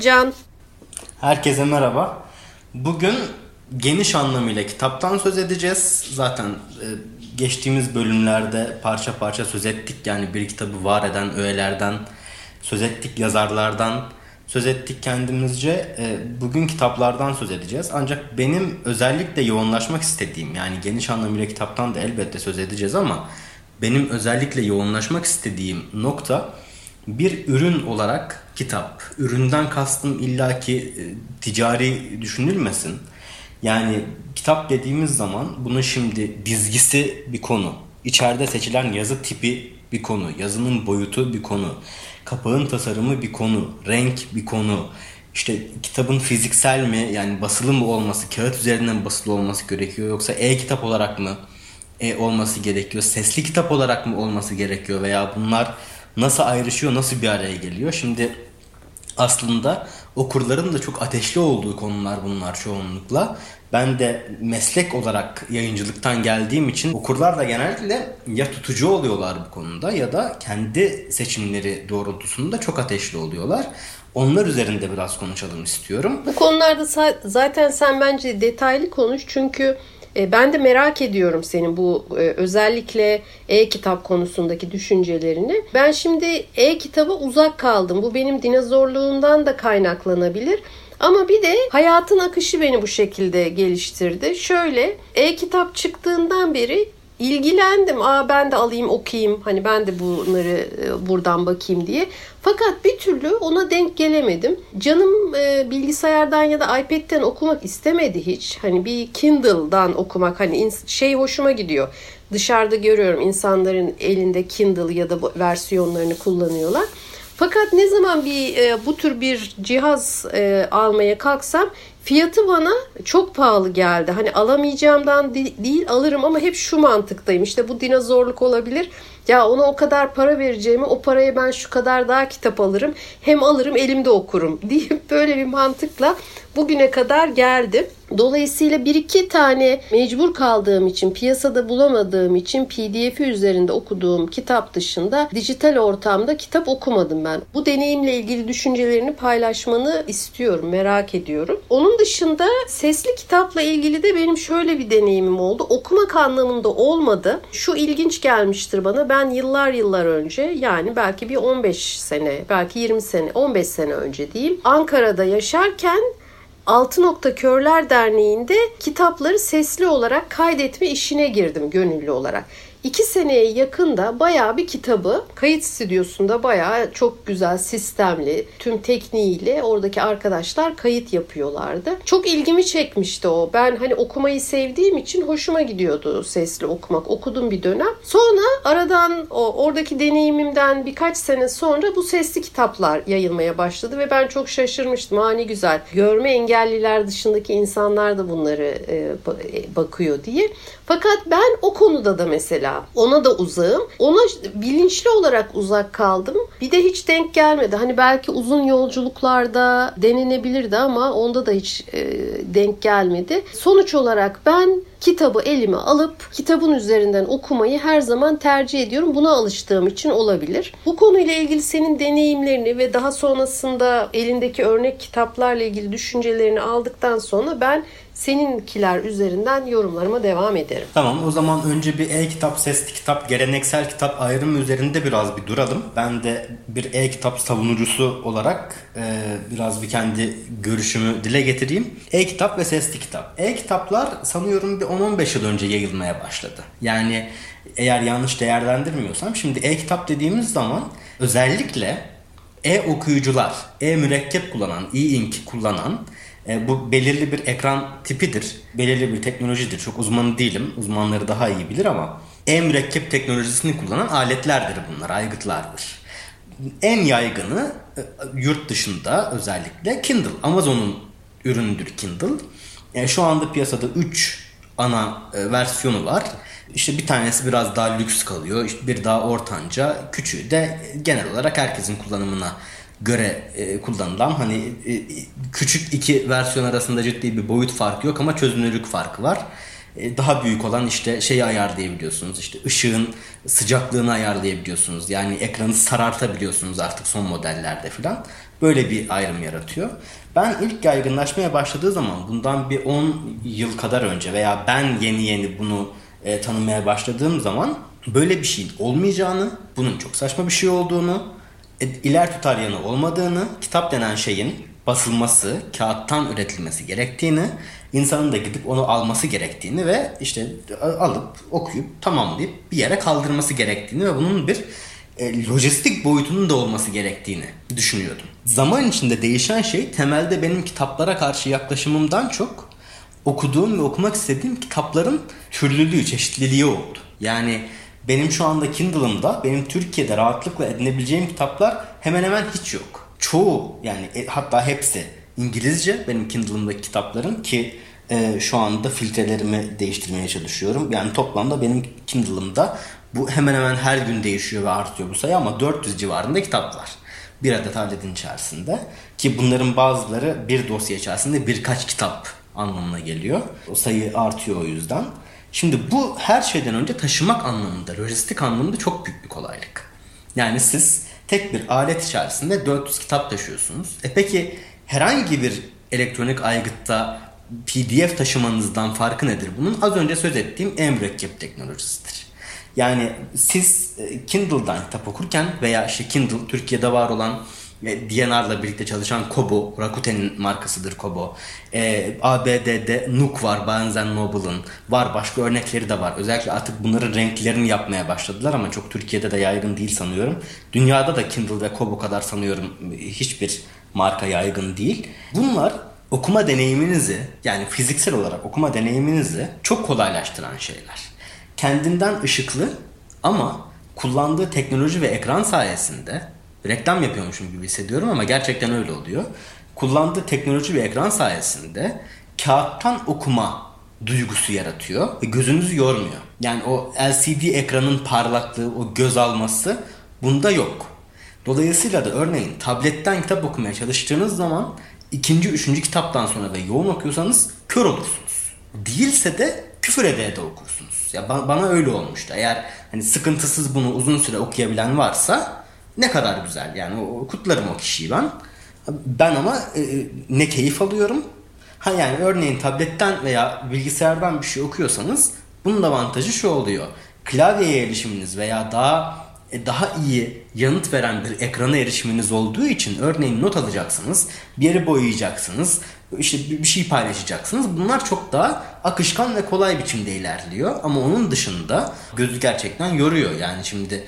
Merhaba Can. Herkese merhaba. Bugün geniş anlamıyla kitaptan söz edeceğiz. Zaten e, geçtiğimiz bölümlerde parça parça söz ettik. Yani bir kitabı var eden öğelerden söz ettik, yazarlardan söz ettik kendimizce. E, bugün kitaplardan söz edeceğiz. Ancak benim özellikle yoğunlaşmak istediğim yani geniş anlamıyla kitaptan da elbette söz edeceğiz ama benim özellikle yoğunlaşmak istediğim nokta bir ürün olarak kitap. Üründen kastım illaki e, ticari düşünülmesin. Yani kitap dediğimiz zaman bunun şimdi dizgisi bir konu. İçeride seçilen yazı tipi bir konu. Yazının boyutu bir konu. Kapağın tasarımı bir konu. Renk bir konu. İşte kitabın fiziksel mi yani basılı mı olması, kağıt üzerinden basılı olması gerekiyor yoksa e-kitap olarak mı e, olması gerekiyor? Sesli kitap olarak mı olması gerekiyor veya bunlar nasıl ayrışıyor, nasıl bir araya geliyor? Şimdi aslında okurların da çok ateşli olduğu konular bunlar çoğunlukla. Ben de meslek olarak yayıncılıktan geldiğim için okurlar da genellikle ya tutucu oluyorlar bu konuda ya da kendi seçimleri doğrultusunda çok ateşli oluyorlar. Onlar üzerinde biraz konuşalım istiyorum. Bu konularda zaten sen bence detaylı konuş çünkü e, ben de merak ediyorum senin bu e, özellikle e-kitap konusundaki düşüncelerini. Ben şimdi e-kitaba uzak kaldım. Bu benim dinozorluğundan da kaynaklanabilir. Ama bir de hayatın akışı beni bu şekilde geliştirdi. Şöyle e-kitap çıktığından beri ilgilendim. Aa ben de alayım okuyayım. Hani ben de bunları e, buradan bakayım diye. Fakat bir türlü ona denk gelemedim. Canım e, bilgisayardan ya da iPad'den okumak istemedi hiç. Hani bir Kindle'dan okumak hani şey hoşuma gidiyor. Dışarıda görüyorum insanların elinde Kindle ya da versiyonlarını kullanıyorlar. Fakat ne zaman bir e, bu tür bir cihaz e, almaya kalksam fiyatı bana çok pahalı geldi. Hani alamayacağımdan değil alırım ama hep şu mantıktayım. İşte bu dinozorluk olabilir. Ya ona o kadar para vereceğimi o paraya ben şu kadar daha kitap alırım. Hem alırım elimde okurum deyip böyle bir mantıkla bugüne kadar geldim. Dolayısıyla bir iki tane mecbur kaldığım için, piyasada bulamadığım için PDF'i üzerinde okuduğum kitap dışında dijital ortamda kitap okumadım ben. Bu deneyimle ilgili düşüncelerini paylaşmanı istiyorum, merak ediyorum. Onun dışında sesli kitapla ilgili de benim şöyle bir deneyimim oldu. Okumak anlamında olmadı. Şu ilginç gelmiştir bana. Ben yıllar yıllar önce yani belki bir 15 sene, belki 20 sene, 15 sene önce diyeyim. Ankara'da yaşarken Altı Nokta Körler Derneği'nde kitapları sesli olarak kaydetme işine girdim gönüllü olarak. İki seneye yakında bayağı bir kitabı kayıt stüdyosunda bayağı çok güzel sistemli tüm tekniğiyle oradaki arkadaşlar kayıt yapıyorlardı. Çok ilgimi çekmişti o. Ben hani okumayı sevdiğim için hoşuma gidiyordu sesli okumak. Okudum bir dönem. Sonra aradan o oradaki deneyimimden birkaç sene sonra bu sesli kitaplar yayılmaya başladı ve ben çok şaşırmıştım. Ha ne güzel. Görme engelliler dışındaki insanlar da bunları e, e bakıyor diye. Fakat ben o konuda da mesela ona da uzağım. Ona bilinçli olarak uzak kaldım. Bir de hiç denk gelmedi. Hani belki uzun yolculuklarda denenebilirdi ama onda da hiç e, denk gelmedi. Sonuç olarak ben kitabı elime alıp kitabın üzerinden okumayı her zaman tercih ediyorum. Buna alıştığım için olabilir. Bu konuyla ilgili senin deneyimlerini ve daha sonrasında elindeki örnek kitaplarla ilgili düşüncelerini aldıktan sonra ben seninkiler üzerinden yorumlarıma devam ederim. Tamam o zaman önce bir e-kitap, sesli kitap, geleneksel kitap ayrımı üzerinde biraz bir duralım. Ben de bir e-kitap savunucusu olarak e, biraz bir kendi görüşümü dile getireyim. E-kitap ve sesli kitap. E-kitaplar sanıyorum bir 10-15 yıl önce yayılmaya başladı. Yani eğer yanlış değerlendirmiyorsam şimdi e-kitap dediğimiz zaman özellikle e-okuyucular, e-mürekkep kullanan, e-ink kullanan e, bu belirli bir ekran tipidir. Belirli bir teknolojidir. Çok uzmanı değilim. Uzmanları daha iyi bilir ama en mürekkep teknolojisini kullanan aletlerdir bunlar, aygıtlardır. En yaygını e, yurt dışında özellikle Kindle. Amazon'un ürünüdür Kindle. E, şu anda piyasada 3 ana e, versiyonu var. İşte bir tanesi biraz daha lüks kalıyor. İşte bir daha ortanca, küçüğü de genel olarak herkesin kullanımına göre e, kullanılan hani e, küçük iki versiyon arasında ciddi bir boyut farkı yok ama çözünürlük farkı var. e, daha büyük olan işte şeyi ayarlayabiliyorsunuz. İşte ışığın sıcaklığını ayarlayabiliyorsunuz. Yani ekranı sarartabiliyorsunuz artık son modellerde falan. Böyle bir ayrım yaratıyor. Ben ilk yaygınlaşmaya başladığı zaman bundan bir 10 yıl kadar önce veya ben yeni yeni bunu e, tanımaya başladığım zaman böyle bir şeyin olmayacağını, bunun çok saçma bir şey olduğunu, iler tutar yanı olmadığını, kitap denen şeyin basılması, kağıttan üretilmesi gerektiğini, insanın da gidip onu alması gerektiğini ve işte alıp okuyup tamamlayıp bir yere kaldırması gerektiğini ve bunun bir e, lojistik boyutunun da olması gerektiğini düşünüyordum. Zaman içinde değişen şey temelde benim kitaplara karşı yaklaşımımdan çok okuduğum ve okumak istediğim kitapların türlülüğü, çeşitliliği oldu. Yani benim şu anda Kindle'ımda benim Türkiye'de rahatlıkla edinebileceğim kitaplar hemen hemen hiç yok. Çoğu yani e, hatta hepsi İngilizce benim Kindle'ımdaki kitapların ki e, şu anda filtrelerimi değiştirmeye çalışıyorum. Yani toplamda benim Kindle'ımda bu hemen hemen her gün değişiyor ve artıyor bu sayı ama 400 civarında kitap var. Bir adet aletin içerisinde ki bunların bazıları bir dosya içerisinde birkaç kitap anlamına geliyor. O sayı artıyor o yüzden. Şimdi bu her şeyden önce taşımak anlamında, lojistik anlamında çok büyük bir kolaylık. Yani siz tek bir alet içerisinde 400 kitap taşıyorsunuz. E peki herhangi bir elektronik aygıtta PDF taşımanızdan farkı nedir bunun? Az önce söz ettiğim en mürekkep teknolojisidir. Yani siz e, Kindle'dan kitap okurken veya işte Kindle Türkiye'de var olan DNR'la birlikte çalışan Kobo, Rakuten'in markasıdır Kobo. E, ABD'de Nook var, Barnes Noble'ın. Var başka örnekleri de var. Özellikle artık bunların renklerini yapmaya başladılar ama çok Türkiye'de de yaygın değil sanıyorum. Dünyada da Kindle ve Kobo kadar sanıyorum hiçbir marka yaygın değil. Bunlar okuma deneyiminizi yani fiziksel olarak okuma deneyiminizi çok kolaylaştıran şeyler. Kendinden ışıklı ama kullandığı teknoloji ve ekran sayesinde reklam yapıyormuşum gibi hissediyorum ama gerçekten öyle oluyor. Kullandığı teknoloji ve ekran sayesinde kağıttan okuma duygusu yaratıyor ve gözünüzü yormuyor. Yani o LCD ekranın parlaklığı, o göz alması bunda yok. Dolayısıyla da örneğin tabletten kitap okumaya çalıştığınız zaman ikinci, üçüncü kitaptan sonra ve yoğun okuyorsanız kör olursunuz. Değilse de küfür ede de okursunuz. Ya bana öyle olmuştu. Eğer hani sıkıntısız bunu uzun süre okuyabilen varsa ne kadar güzel. Yani o, kutlarım o kişiyi ben. Ben ama e, ne keyif alıyorum. Ha yani örneğin tabletten veya bilgisayardan bir şey okuyorsanız bunun avantajı şu oluyor. Klavyeye erişiminiz veya daha e, daha iyi yanıt veren bir ekrana erişiminiz olduğu için örneğin not alacaksınız, bir yeri boyayacaksınız, işte bir şey paylaşacaksınız. Bunlar çok daha akışkan ve kolay biçimde ilerliyor. Ama onun dışında gözü gerçekten yoruyor. Yani şimdi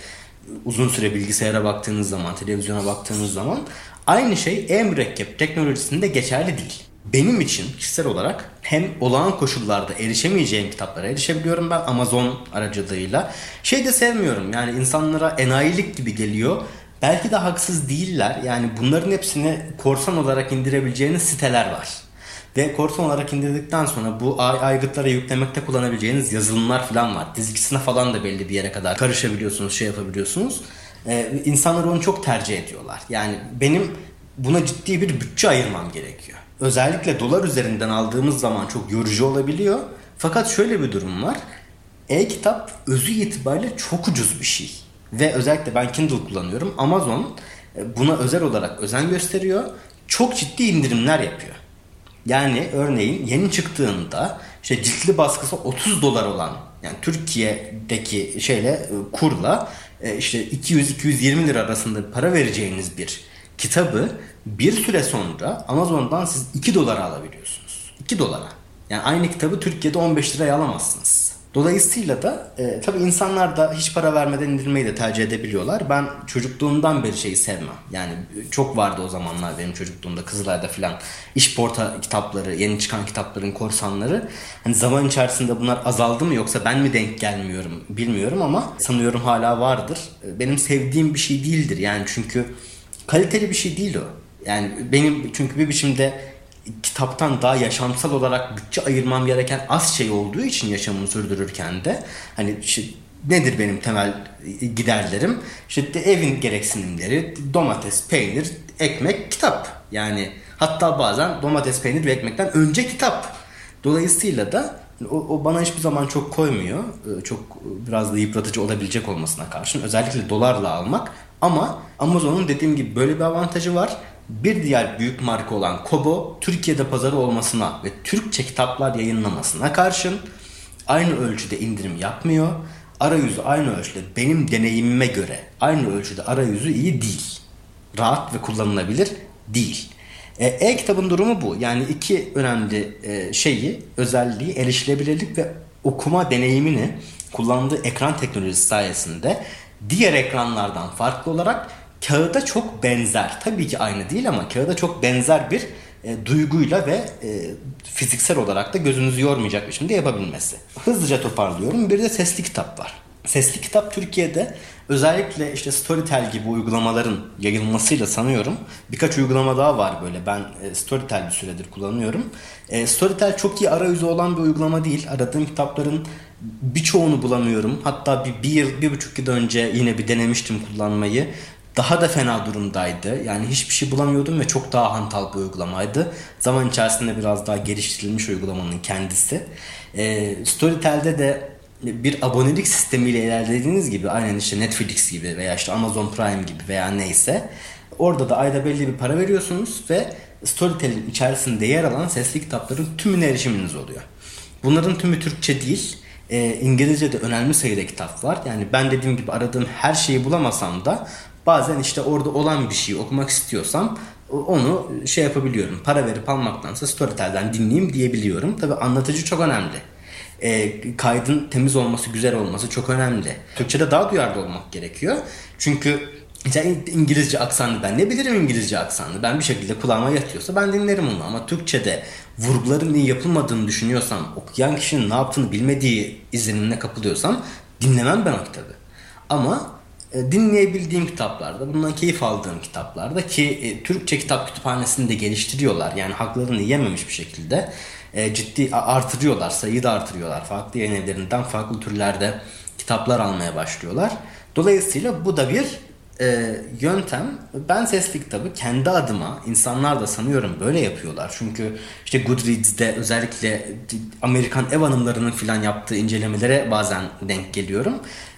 uzun süre bilgisayara baktığınız zaman, televizyona baktığınız zaman aynı şey e-mürekkep teknolojisinde geçerli değil. Benim için kişisel olarak hem olağan koşullarda erişemeyeceğim kitaplara erişebiliyorum ben Amazon aracılığıyla. Şey de sevmiyorum yani insanlara enayilik gibi geliyor. Belki de haksız değiller. Yani bunların hepsini korsan olarak indirebileceğiniz siteler var. Ve korsan olarak indirdikten sonra bu aygıtlara yüklemekte kullanabileceğiniz yazılımlar falan var. Dizgisine falan da belli bir yere kadar karışabiliyorsunuz, şey yapabiliyorsunuz. Ee, insanlar onu çok tercih ediyorlar. Yani benim buna ciddi bir bütçe ayırmam gerekiyor. Özellikle dolar üzerinden aldığımız zaman çok yorucu olabiliyor. Fakat şöyle bir durum var. E-kitap özü itibariyle çok ucuz bir şey. Ve özellikle ben Kindle kullanıyorum. Amazon e, buna özel olarak özen gösteriyor. Çok ciddi indirimler yapıyor. Yani örneğin yeni çıktığında işte ciltli baskısı 30 dolar olan yani Türkiye'deki şeyle e, kurla e, işte 200-220 lira arasında para vereceğiniz bir kitabı bir süre sonra Amazon'dan siz 2 dolara alabiliyorsunuz. 2 dolara. Yani aynı kitabı Türkiye'de 15 liraya alamazsınız. Dolayısıyla da e, tabii insanlar da hiç para vermeden indirmeyi de tercih edebiliyorlar. Ben çocukluğumdan beri şeyi sevmem. Yani çok vardı o zamanlar benim çocukluğumda Kızılay'da filan iş porta kitapları, yeni çıkan kitapların korsanları. Hani zaman içerisinde bunlar azaldı mı yoksa ben mi denk gelmiyorum bilmiyorum ama sanıyorum hala vardır. Benim sevdiğim bir şey değildir yani çünkü kaliteli bir şey değil o. Yani benim çünkü bir biçimde kitaptan daha yaşamsal olarak bütçe ayırmam gereken az şey olduğu için yaşamımı sürdürürken de hani nedir benim temel giderlerim? İşte evin gereksinimleri, domates, peynir, ekmek, kitap. Yani hatta bazen domates, peynir ve ekmekten önce kitap. Dolayısıyla da O, o bana hiçbir zaman çok koymuyor. Ee, çok biraz da yıpratıcı olabilecek olmasına karşın. Özellikle dolarla almak. Ama Amazon'un dediğim gibi böyle bir avantajı var. Bir diğer büyük marka olan Kobo Türkiye'de pazarı olmasına ve Türkçe kitaplar yayınlamasına karşın aynı ölçüde indirim yapmıyor. Arayüzü aynı ölçüde benim deneyimime göre aynı ölçüde arayüzü iyi değil. Rahat ve kullanılabilir değil. E, e-kitabın durumu bu. Yani iki önemli e, şeyi, özelliği erişilebilirlik ve okuma deneyimini kullandığı ekran teknolojisi sayesinde diğer ekranlardan farklı olarak kağıda çok benzer. Tabii ki aynı değil ama kağıda çok benzer bir e, duyguyla ve e, fiziksel olarak da gözünüzü yormayacak biçimde yapabilmesi. Hızlıca toparlıyorum. Bir de sesli kitap var. Sesli kitap Türkiye'de özellikle işte Storytel gibi uygulamaların yayılmasıyla sanıyorum birkaç uygulama daha var böyle. Ben e, Storytel bir süredir kullanıyorum. E, Storytel çok iyi arayüzü olan bir uygulama değil. Aradığım kitapların birçoğunu bulamıyorum. Hatta bir, bir yıl, bir buçuk yıl önce yine bir denemiştim kullanmayı daha da fena durumdaydı. Yani hiçbir şey bulamıyordum ve çok daha hantal bir uygulamaydı. Zaman içerisinde biraz daha geliştirilmiş uygulamanın kendisi. E, Storytel'de de bir abonelik sistemiyle ilerlediğiniz gibi aynen işte Netflix gibi veya işte Amazon Prime gibi veya neyse orada da ayda belli bir para veriyorsunuz ve Storytel'in içerisinde yer alan sesli kitapların tümüne erişiminiz oluyor. Bunların tümü Türkçe değil. E, İngilizce'de önemli sayıda kitap var. Yani ben dediğim gibi aradığım her şeyi bulamasam da bazen işte orada olan bir şeyi okumak istiyorsam onu şey yapabiliyorum. Para verip almaktansa Storytel'den dinleyeyim diyebiliyorum. Tabi anlatıcı çok önemli. E, kaydın temiz olması, güzel olması çok önemli. Türkçe'de daha duyarlı olmak gerekiyor. Çünkü işte İngilizce aksanlı ben ne bilirim İngilizce aksanlı. Ben bir şekilde kulağıma yatıyorsa ben dinlerim onu. Ama Türkçe'de vurguların iyi yapılmadığını düşünüyorsam, okuyan kişinin ne yaptığını bilmediği izlenimine kapılıyorsam dinlemem ben o kitabı. Ama dinleyebildiğim kitaplarda, bundan keyif aldığım kitaplarda ki e, Türkçe kitap kütüphanesini de geliştiriyorlar. Yani haklarını yememiş bir şekilde e, ciddi artırıyorlar, sayıyı da artırıyorlar. Farklı yayın evlerinden farklı türlerde kitaplar almaya başlıyorlar. Dolayısıyla bu da bir e, yöntem. Ben sesli kitabı kendi adıma insanlar da sanıyorum böyle yapıyorlar. Çünkü işte Goodreads'de özellikle Amerikan ev hanımlarının filan yaptığı incelemelere bazen denk geliyorum.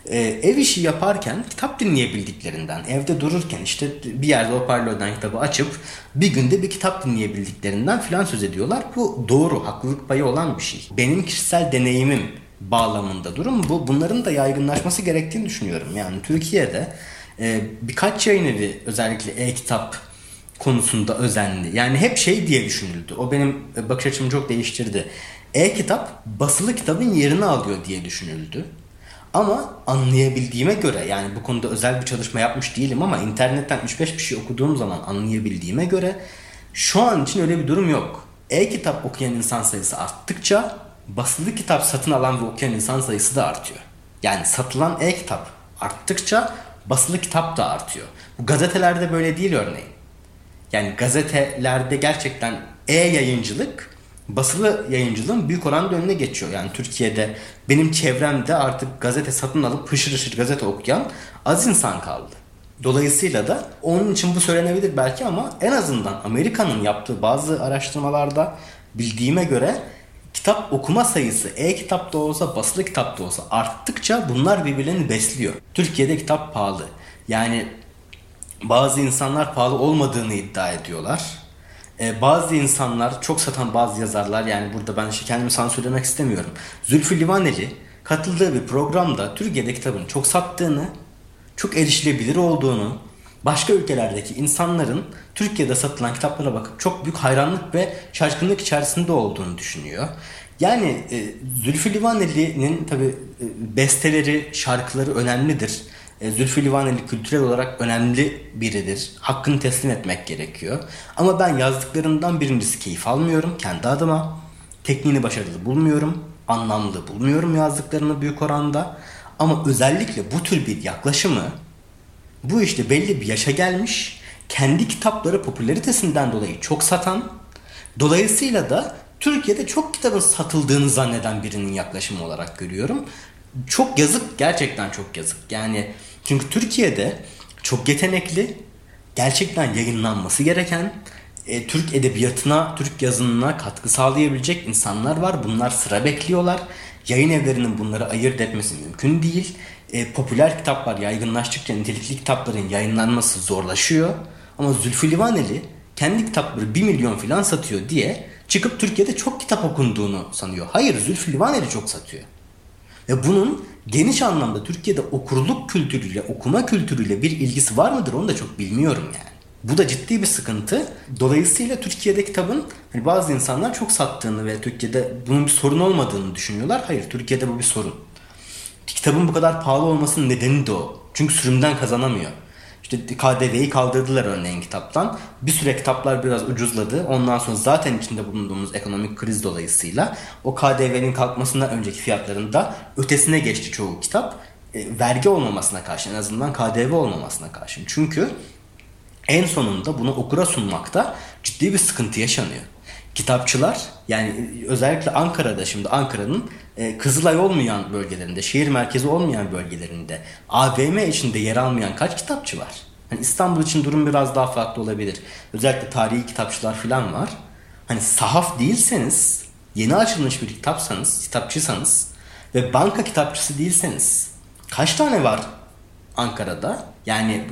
E, ev işi yaparken kitap dinleyebildiklerinden, evde dururken işte bir yerde hoparlörden kitabı açıp bir günde bir kitap dinleyebildiklerinden filan söz ediyorlar. Bu doğru, haklılık payı olan bir şey. Benim kişisel deneyimim bağlamında durum bu. Bunların da yaygınlaşması gerektiğini düşünüyorum. Yani Türkiye'de e, birkaç yayın evi özellikle e-kitap konusunda özenli. Yani hep şey diye düşünüldü. O benim bakış açımı çok değiştirdi. E-kitap basılı kitabın yerini alıyor diye düşünüldü. Ama anlayabildiğime göre yani bu konuda özel bir çalışma yapmış değilim ama internetten 3-5 bir şey okuduğum zaman anlayabildiğime göre şu an için öyle bir durum yok. E-kitap okuyan insan sayısı arttıkça basılı kitap satın alan ve okuyan insan sayısı da artıyor. Yani satılan e-kitap arttıkça basılı kitap da artıyor. Bu gazetelerde böyle değil örneğin. Yani gazetelerde gerçekten e-yayıncılık basılı yayıncılığın büyük oranda önüne geçiyor. Yani Türkiye'de benim çevremde artık gazete satın alıp hışır hışır gazete okuyan az insan kaldı. Dolayısıyla da onun için bu söylenebilir belki ama en azından Amerika'nın yaptığı bazı araştırmalarda bildiğime göre kitap okuma sayısı e-kitap da olsa basılı kitap da olsa arttıkça bunlar birbirlerini besliyor. Türkiye'de kitap pahalı. Yani bazı insanlar pahalı olmadığını iddia ediyorlar. Ee, bazı insanlar çok satan bazı yazarlar yani burada ben kendimi sansürlemek istemiyorum. Zülfü Livaneli katıldığı bir programda Türkiye'de kitabın çok sattığını, çok erişilebilir olduğunu, başka ülkelerdeki insanların Türkiye'de satılan kitaplara bakıp çok büyük hayranlık ve şaşkınlık içerisinde olduğunu düşünüyor. Yani e, Zülfü Livaneli'nin tabi e, besteleri, şarkıları önemlidir. E, Zülfü Livaneli kültürel olarak önemli biridir. Hakkını teslim etmek gerekiyor. Ama ben yazdıklarından birincisi keyif almıyorum kendi adıma. Tekniğini başarılı bulmuyorum. Anlamlı bulmuyorum yazdıklarını büyük oranda. Ama özellikle bu tür bir yaklaşımı bu işte belli bir yaşa gelmiş, kendi kitapları popülaritesinden dolayı çok satan, dolayısıyla da Türkiye'de çok kitabın satıldığını zanneden birinin yaklaşımı olarak görüyorum. Çok yazık, gerçekten çok yazık. Yani çünkü Türkiye'de çok yetenekli, gerçekten yayınlanması gereken, e, Türk edebiyatına, Türk yazınına katkı sağlayabilecek insanlar var. Bunlar sıra bekliyorlar. Yayın evlerinin bunları ayırt etmesi mümkün değil. E, popüler kitaplar yaygınlaştıkça nitelikli kitapların yayınlanması zorlaşıyor. Ama Zülfü Livaneli kendi kitapları 1 milyon falan satıyor diye çıkıp Türkiye'de çok kitap okunduğunu sanıyor. Hayır Zülfü Livaneli çok satıyor. Ve bunun geniş anlamda Türkiye'de okurluk kültürüyle, okuma kültürüyle bir ilgisi var mıdır onu da çok bilmiyorum yani. Bu da ciddi bir sıkıntı. Dolayısıyla Türkiye'de kitabın hani bazı insanlar çok sattığını ve Türkiye'de bunun bir sorun olmadığını düşünüyorlar. Hayır Türkiye'de bu bir sorun. Kitabın bu kadar pahalı olmasının nedeni de o. Çünkü sürümden kazanamıyor. İşte KDV'yi kaldırdılar örneğin kitaptan. Bir süre kitaplar biraz ucuzladı. Ondan sonra zaten içinde bulunduğumuz ekonomik kriz dolayısıyla o KDV'nin kalkmasından önceki fiyatlarında ötesine geçti çoğu kitap. E, vergi olmamasına karşı en azından KDV olmamasına karşı. Çünkü en sonunda bunu okura sunmakta ciddi bir sıkıntı yaşanıyor. Kitapçılar yani özellikle Ankara'da şimdi Ankara'nın e, Kızılay olmayan bölgelerinde, şehir merkezi olmayan bölgelerinde AVM içinde yer almayan kaç kitapçı var? Hani İstanbul için durum biraz daha farklı olabilir. Özellikle tarihi kitapçılar falan var. Hani sahaf değilseniz, yeni açılmış bir kitapsanız, kitapçıysanız ve banka kitapçısı değilseniz kaç tane var Ankara'da? Yani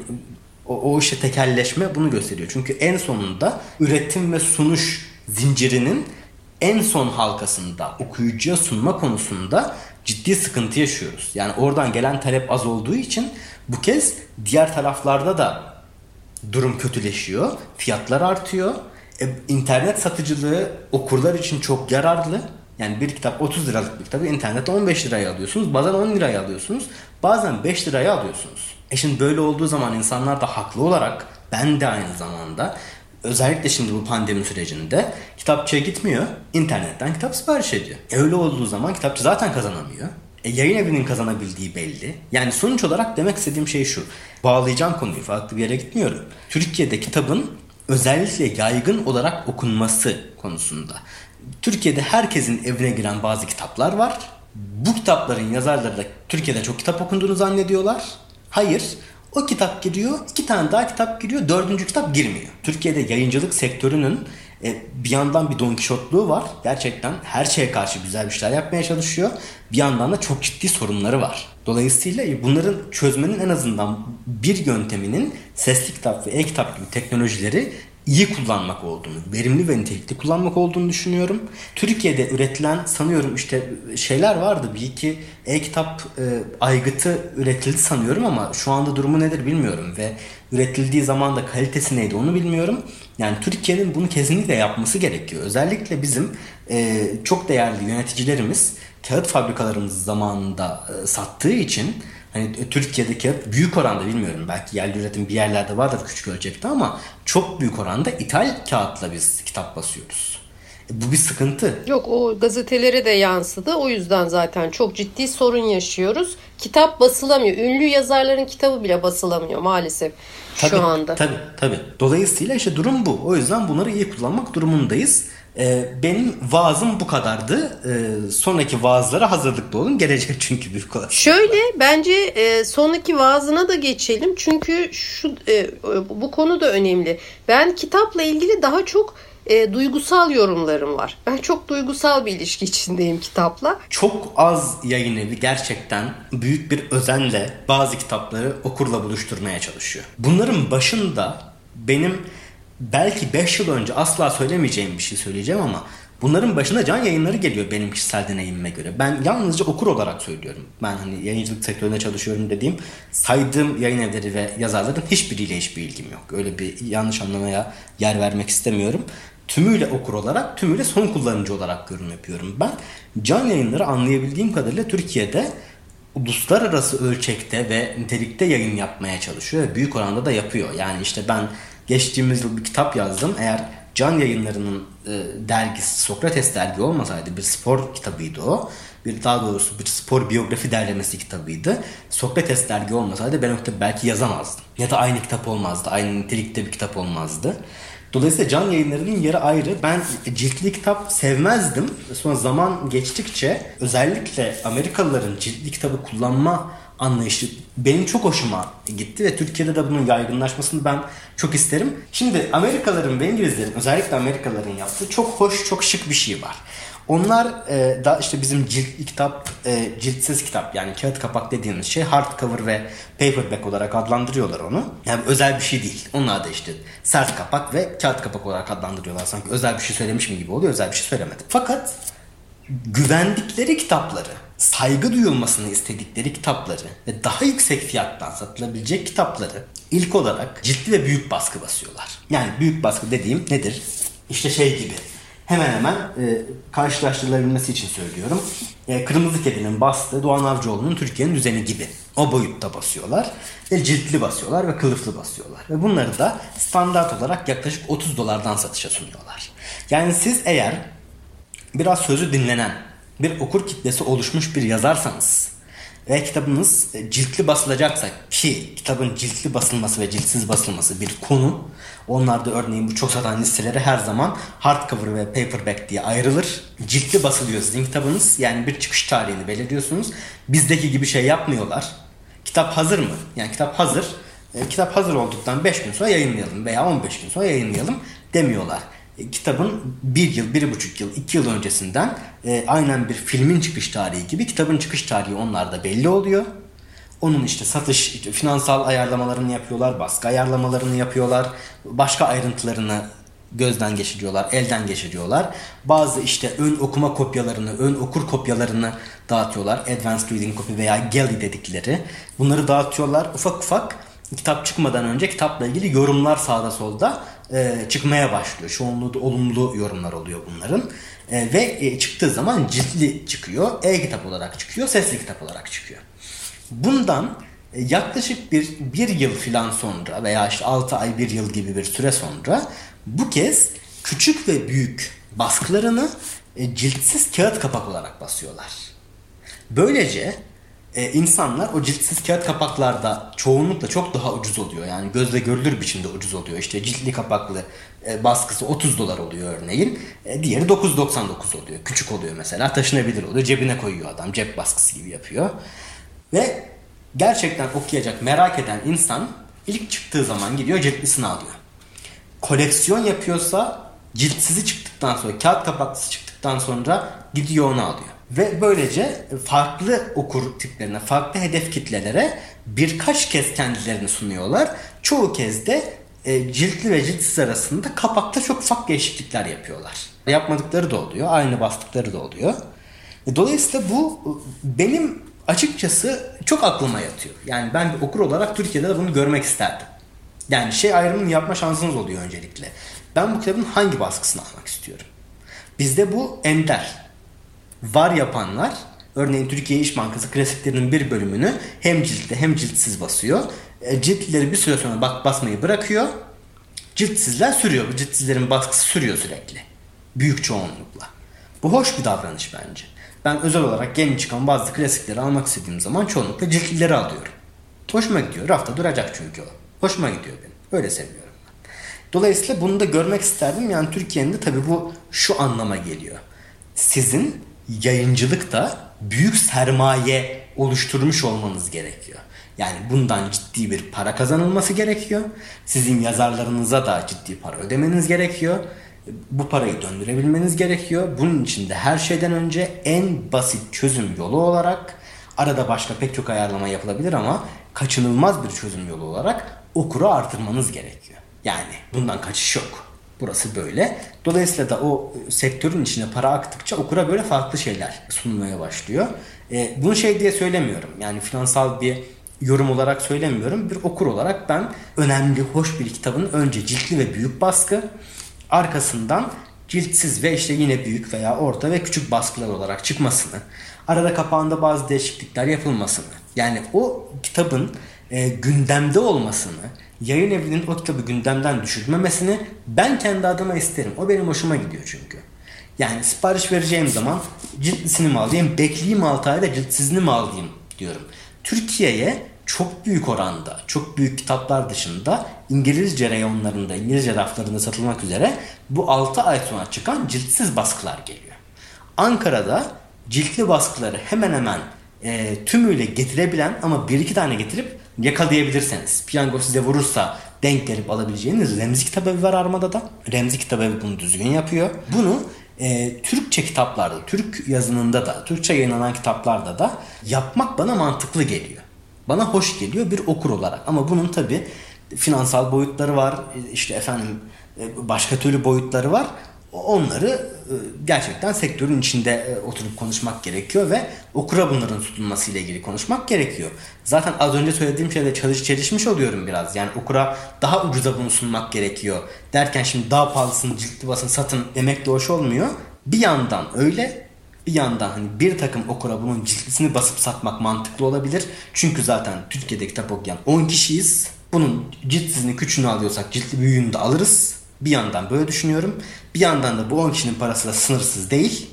o, o işe tekelleşme bunu gösteriyor. Çünkü en sonunda üretim ve sunuş zincirinin en son halkasında okuyucuya sunma konusunda ciddi sıkıntı yaşıyoruz. Yani oradan gelen talep az olduğu için bu kez diğer taraflarda da durum kötüleşiyor. Fiyatlar artıyor. E, internet satıcılığı okurlar için çok yararlı. Yani bir kitap 30 liralık bir kitabı internette 15 liraya alıyorsunuz. Bazen 10 liraya alıyorsunuz. Bazen 5 liraya alıyorsunuz. E şimdi böyle olduğu zaman insanlar da haklı olarak ben de aynı zamanda özellikle şimdi bu pandemi sürecinde kitapçıya gitmiyor. internetten kitap sipariş ediyor. E öyle olduğu zaman kitapçı zaten kazanamıyor. E yayın evinin kazanabildiği belli. Yani sonuç olarak demek istediğim şey şu. Bağlayacağım konuyu farklı bir yere gitmiyorum. Türkiye'de kitabın özellikle yaygın olarak okunması konusunda. Türkiye'de herkesin evine giren bazı kitaplar var. Bu kitapların yazarları da Türkiye'de çok kitap okunduğunu zannediyorlar. Hayır. O kitap giriyor, iki tane daha kitap giriyor, dördüncü kitap girmiyor. Türkiye'de yayıncılık sektörünün e, bir yandan bir Don Kişotluğu var. Gerçekten her şeye karşı güzel bir şeyler yapmaya çalışıyor. Bir yandan da çok ciddi sorunları var. Dolayısıyla bunların çözmenin en azından bir yönteminin sesli kitap ve e-kitap gibi teknolojileri iyi kullanmak olduğunu, verimli ve nitelikli kullanmak olduğunu düşünüyorum. Türkiye'de üretilen sanıyorum işte şeyler vardı. Bir iki e-kitap e, aygıtı üretildi sanıyorum ama şu anda durumu nedir bilmiyorum ve üretildiği zaman da kalitesi neydi onu bilmiyorum. Yani Türkiye'nin bunu kesinlikle yapması gerekiyor. Özellikle bizim e, çok değerli yöneticilerimiz kağıt fabrikalarımız zamanında e, sattığı için Hani Türkiye'deki büyük oranda bilmiyorum belki yerli üretim bir yerlerde vardır küçük ölçekte ama çok büyük oranda ithal kağıtla biz kitap basıyoruz. E, bu bir sıkıntı. Yok o gazetelere de yansıdı. O yüzden zaten çok ciddi sorun yaşıyoruz. Kitap basılamıyor. Ünlü yazarların kitabı bile basılamıyor maalesef tabii, şu anda. Tabii tabii. Dolayısıyla işte durum bu. O yüzden bunları iyi kullanmak durumundayız. Ee, benim vaazım bu kadardı. Ee, sonraki vaazlara hazırlıklı olun. Gelecek çünkü büyük olarak. Şöyle bence e, sonraki vaazına da geçelim. Çünkü şu e, bu konu da önemli. Ben kitapla ilgili daha çok e, duygusal yorumlarım var. Ben çok duygusal bir ilişki içindeyim kitapla. Çok az yayın evi gerçekten büyük bir özenle bazı kitapları okurla buluşturmaya çalışıyor. Bunların başında benim belki 5 yıl önce asla söylemeyeceğim bir şey söyleyeceğim ama bunların başında can yayınları geliyor benim kişisel deneyimime göre. Ben yalnızca okur olarak söylüyorum. Ben hani yayıncılık sektöründe çalışıyorum dediğim saydığım yayın evleri ve yazarların hiçbiriyle hiçbir ilgim yok. Öyle bir yanlış anlamaya yer vermek istemiyorum. Tümüyle okur olarak, tümüyle son kullanıcı olarak yorum yapıyorum ben. Can yayınları anlayabildiğim kadarıyla Türkiye'de uluslararası ölçekte ve nitelikte yayın yapmaya çalışıyor ve büyük oranda da yapıyor. Yani işte ben geçtiğimiz yıl bir kitap yazdım. Eğer Can Yayınları'nın e, dergisi Sokrates dergi olmasaydı bir spor kitabıydı o. Bir daha doğrusu bir spor biyografi derlemesi kitabıydı. Sokrates dergi olmasaydı ben o kitabı belki yazamazdım. Ya da aynı kitap olmazdı. Aynı nitelikte bir kitap olmazdı. Dolayısıyla can yayınlarının yeri ayrı. Ben ciltli kitap sevmezdim. Sonra zaman geçtikçe özellikle Amerikalıların ciltli kitabı kullanma anlayışı benim çok hoşuma gitti ve Türkiye'de de bunun yaygınlaşmasını ben çok isterim. Şimdi Amerikalıların ve İngilizlerin özellikle Amerikalıların yaptığı çok hoş, çok şık bir şey var. Onlar e, da işte bizim cilt kitap, e, ciltsiz kitap yani kağıt kapak dediğimiz şey hardcover ve paperback olarak adlandırıyorlar onu. Yani özel bir şey değil. Onlar da işte sert kapak ve kağıt kapak olarak adlandırıyorlar. Sanki özel bir şey söylemiş mi gibi oluyor. Özel bir şey söylemedim. Fakat güvendikleri kitapları, saygı duyulmasını istedikleri kitapları ve daha yüksek fiyattan satılabilecek kitapları ilk olarak ciddi ve büyük baskı basıyorlar. Yani büyük baskı dediğim nedir? İşte şey gibi hemen hemen e, karşılaştırılabilmesi için söylüyorum. E, Kırmızı Kedi'nin bastığı Doğan Avcıoğlu'nun Türkiye'nin düzeni gibi. O boyutta basıyorlar. Ve ciltli basıyorlar ve kılıflı basıyorlar. Ve bunları da standart olarak yaklaşık 30 dolardan satışa sunuyorlar. Yani siz eğer biraz sözü dinlenen bir okur kitlesi oluşmuş bir yazarsanız ve kitabınız e, ciltli basılacaksa ki kitabın ciltli basılması ve ciltsiz basılması bir konu. Onlar da örneğin bu çok satan listeleri her zaman hardcover ve paperback diye ayrılır. Ciltli basılıyor sizin kitabınız. Yani bir çıkış tarihini belirliyorsunuz. Bizdeki gibi şey yapmıyorlar. Kitap hazır mı? Yani kitap hazır. E, kitap hazır olduktan 5 gün sonra yayınlayalım veya 15 gün sonra yayınlayalım demiyorlar. E, kitabın bir yıl, bir buçuk yıl, iki yıl öncesinden e, aynen bir filmin çıkış tarihi gibi kitabın çıkış tarihi onlarda belli oluyor. Onun işte satış, finansal ayarlamalarını yapıyorlar, baskı ayarlamalarını yapıyorlar, başka ayrıntılarını gözden geçiriyorlar, elden geçiriyorlar. Bazı işte ön okuma kopyalarını, ön okur kopyalarını dağıtıyorlar. Advanced Reading Copy veya GALI dedikleri. Bunları dağıtıyorlar ufak ufak kitap çıkmadan önce kitapla ilgili yorumlar sağda solda e, çıkmaya başlıyor. Çoğunluğu da olumlu yorumlar oluyor bunların. E, ve e, çıktığı zaman ciltli çıkıyor. E-kitap olarak çıkıyor, sesli kitap olarak çıkıyor. Bundan yaklaşık bir, bir yıl filan sonra veya işte 6 ay bir yıl gibi bir süre sonra bu kez küçük ve büyük baskılarını ciltsiz kağıt kapak olarak basıyorlar. Böylece e, insanlar o ciltsiz kağıt kapaklarda çoğunlukla çok daha ucuz oluyor. Yani gözle görülür biçimde ucuz oluyor. İşte ciltli kapaklı e, baskısı 30 dolar oluyor örneğin. E, diğeri 9.99 oluyor. Küçük oluyor mesela. Taşınabilir oluyor. Cebine koyuyor adam. Cep baskısı gibi yapıyor. Ve gerçekten okuyacak merak eden insan ilk çıktığı zaman gidiyor ciltlisini alıyor. Koleksiyon yapıyorsa ciltsizi çıktıktan sonra, kağıt kapaklısı çıktıktan sonra gidiyor onu alıyor. Ve böylece farklı okur tiplerine, farklı hedef kitlelere birkaç kez kendilerini sunuyorlar. Çoğu kez de e, ciltli ve ciltsiz arasında kapakta çok ufak değişiklikler yapıyorlar. Yapmadıkları da oluyor, aynı bastıkları da oluyor. E, dolayısıyla bu benim açıkçası çok aklıma yatıyor. Yani ben bir okur olarak Türkiye'de de bunu görmek isterdim. Yani şey ayrımını yapma şansınız oluyor öncelikle. Ben bu kitabın hangi baskısını almak istiyorum? Bizde bu ender var yapanlar örneğin Türkiye İş Bankası klasiklerinin bir bölümünü hem ciltli hem ciltsiz basıyor. E, ciltlileri bir süre sonra bak basmayı bırakıyor. Ciltsizler sürüyor. Bu ciltsizlerin baskısı sürüyor sürekli. Büyük çoğunlukla. Bu hoş bir davranış bence. Ben özel olarak yeni çıkan bazı klasikleri almak istediğim zaman çoğunlukla ciltlileri alıyorum. Hoşuma gidiyor. Rafta duracak çünkü o. Hoşuma gidiyor benim. Öyle seviyorum ben. Dolayısıyla bunu da görmek isterdim. Yani Türkiye'nin de tabii bu şu anlama geliyor. Sizin yayıncılıkta büyük sermaye oluşturmuş olmanız gerekiyor. Yani bundan ciddi bir para kazanılması gerekiyor. Sizin yazarlarınıza da ciddi para ödemeniz gerekiyor. Bu parayı döndürebilmeniz gerekiyor. Bunun için de her şeyden önce en basit çözüm yolu olarak arada başka pek çok ayarlama yapılabilir ama kaçınılmaz bir çözüm yolu olarak okuru artırmanız gerekiyor. Yani bundan kaçış yok. Burası böyle. Dolayısıyla da o sektörün içine para aktıkça okura böyle farklı şeyler sunulmaya başlıyor. E, bunu şey diye söylemiyorum. Yani finansal bir yorum olarak söylemiyorum. Bir okur olarak ben önemli, hoş bir kitabın önce ciltli ve büyük baskı, arkasından ciltsiz ve işte yine büyük veya orta ve küçük baskılar olarak çıkmasını, arada kapağında bazı değişiklikler yapılmasını, yani o kitabın e, gündemde olmasını, yayın evinin o kitabı gündemden düşürmemesini ben kendi adıma isterim. O benim hoşuma gidiyor çünkü. Yani sipariş vereceğim zaman ciltlisini mi alayım, bekleyeyim 6 ayda ciltsizini mi alayım diyorum. Türkiye'ye çok büyük oranda, çok büyük kitaplar dışında İngilizce reyonlarında, İngilizce raflarında satılmak üzere bu 6 ay sonra çıkan ciltsiz baskılar geliyor. Ankara'da ciltli baskıları hemen hemen e, tümüyle getirebilen ama bir iki tane getirip yakalayabilirseniz, piyango size vurursa denk gelip alabileceğiniz Remzi Kitabevi var Armada'da. Remzi Kitabevi bunu düzgün yapıyor. Bunu e, Türkçe kitaplarda, Türk yazınında da, Türkçe yayınlanan kitaplarda da yapmak bana mantıklı geliyor. Bana hoş geliyor bir okur olarak. Ama bunun tabi finansal boyutları var, işte efendim e, başka türlü boyutları var onları e, gerçekten sektörün içinde e, oturup konuşmak gerekiyor ve okura bunların tutulması ile ilgili konuşmak gerekiyor. Zaten az önce söylediğim şeyde çalış çelişmiş oluyorum biraz. Yani okura daha ucuza bunu sunmak gerekiyor. Derken şimdi daha pahalısını ciltli basın satın demek de hoş olmuyor. Bir yandan öyle bir yandan hani bir takım okura bunun ciltlisini basıp satmak mantıklı olabilir. Çünkü zaten Türkiye'de kitap okuyan 10 kişiyiz. Bunun ciltsizini küçüğünü alıyorsak ciltli büyüğünü de alırız. Bir yandan böyle düşünüyorum. Bir yandan da bu 10 kişinin parası da sınırsız değil.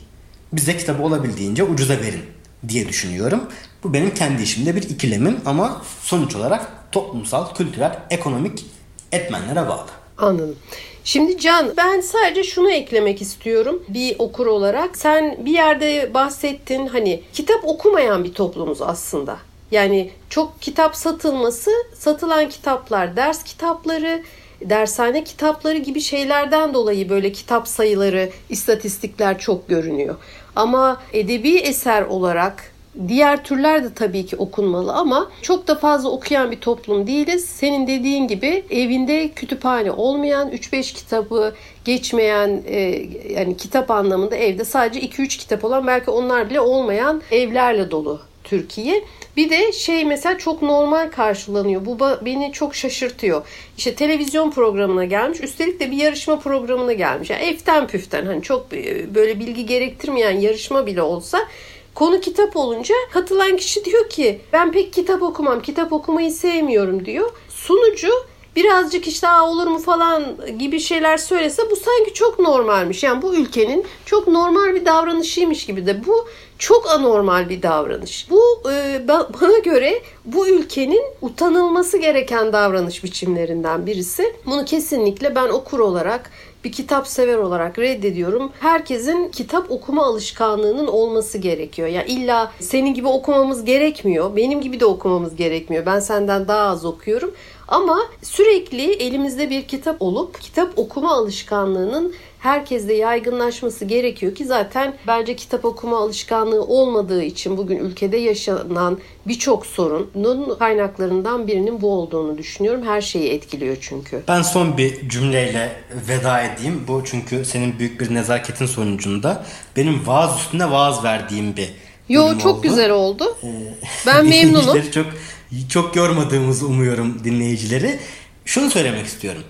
Bize kitabı olabildiğince ucuza verin diye düşünüyorum. Bu benim kendi işimde bir ikilemim ama sonuç olarak toplumsal, kültürel, ekonomik etmenlere bağlı. Anladım. Şimdi Can ben sadece şunu eklemek istiyorum bir okur olarak. Sen bir yerde bahsettin hani kitap okumayan bir toplumuz aslında. Yani çok kitap satılması, satılan kitaplar ders kitapları, dershane kitapları gibi şeylerden dolayı böyle kitap sayıları, istatistikler çok görünüyor. Ama edebi eser olarak Diğer türler de tabii ki okunmalı ama çok da fazla okuyan bir toplum değiliz. Senin dediğin gibi evinde kütüphane olmayan 3-5 kitabı geçmeyen e, yani kitap anlamında evde sadece 2-3 kitap olan belki onlar bile olmayan evlerle dolu Türkiye. Bir de şey mesela çok normal karşılanıyor. Bu beni çok şaşırtıyor. İşte televizyon programına gelmiş. Üstelik de bir yarışma programına gelmiş. Yani eften püften hani çok e, böyle bilgi gerektirmeyen yarışma bile olsa Konu kitap olunca katılan kişi diyor ki ben pek kitap okumam, kitap okumayı sevmiyorum diyor. Sunucu birazcık işte Aa, olur mu falan gibi şeyler söylese bu sanki çok normalmiş. Yani bu ülkenin çok normal bir davranışıymış gibi de bu çok anormal bir davranış. Bu e, bana göre bu ülkenin utanılması gereken davranış biçimlerinden birisi. Bunu kesinlikle ben okur olarak bir kitap sever olarak reddediyorum. Herkesin kitap okuma alışkanlığının olması gerekiyor. Ya yani illa senin gibi okumamız gerekmiyor. Benim gibi de okumamız gerekmiyor. Ben senden daha az okuyorum. Ama sürekli elimizde bir kitap olup kitap okuma alışkanlığının herkeste yaygınlaşması gerekiyor ki zaten bence kitap okuma alışkanlığı olmadığı için bugün ülkede yaşanan birçok sorunun kaynaklarından birinin bu olduğunu düşünüyorum. Her şeyi etkiliyor çünkü. Ben son bir cümleyle veda edeyim. Bu çünkü senin büyük bir nezaketin sonucunda benim vaaz üstüne vaaz verdiğim bir Yo çok oldu. güzel oldu. Ee, ben memnunum. çok çok yormadığımızı umuyorum dinleyicileri. Şunu söylemek istiyorum.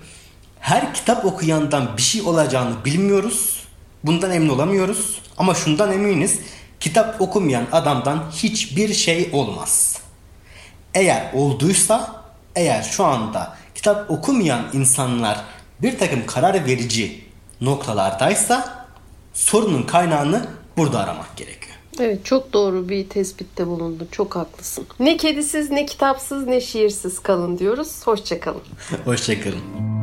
Her kitap okuyandan bir şey olacağını bilmiyoruz. Bundan emin olamıyoruz. Ama şundan eminiz. Kitap okumayan adamdan hiçbir şey olmaz. Eğer olduysa, eğer şu anda kitap okumayan insanlar bir takım karar verici noktalardaysa sorunun kaynağını burada aramak gerekiyor. Evet çok doğru bir tespitte bulundun. Çok haklısın. Ne kedisiz, ne kitapsız, ne şiirsiz kalın diyoruz. Hoşçakalın. Hoşçakalın.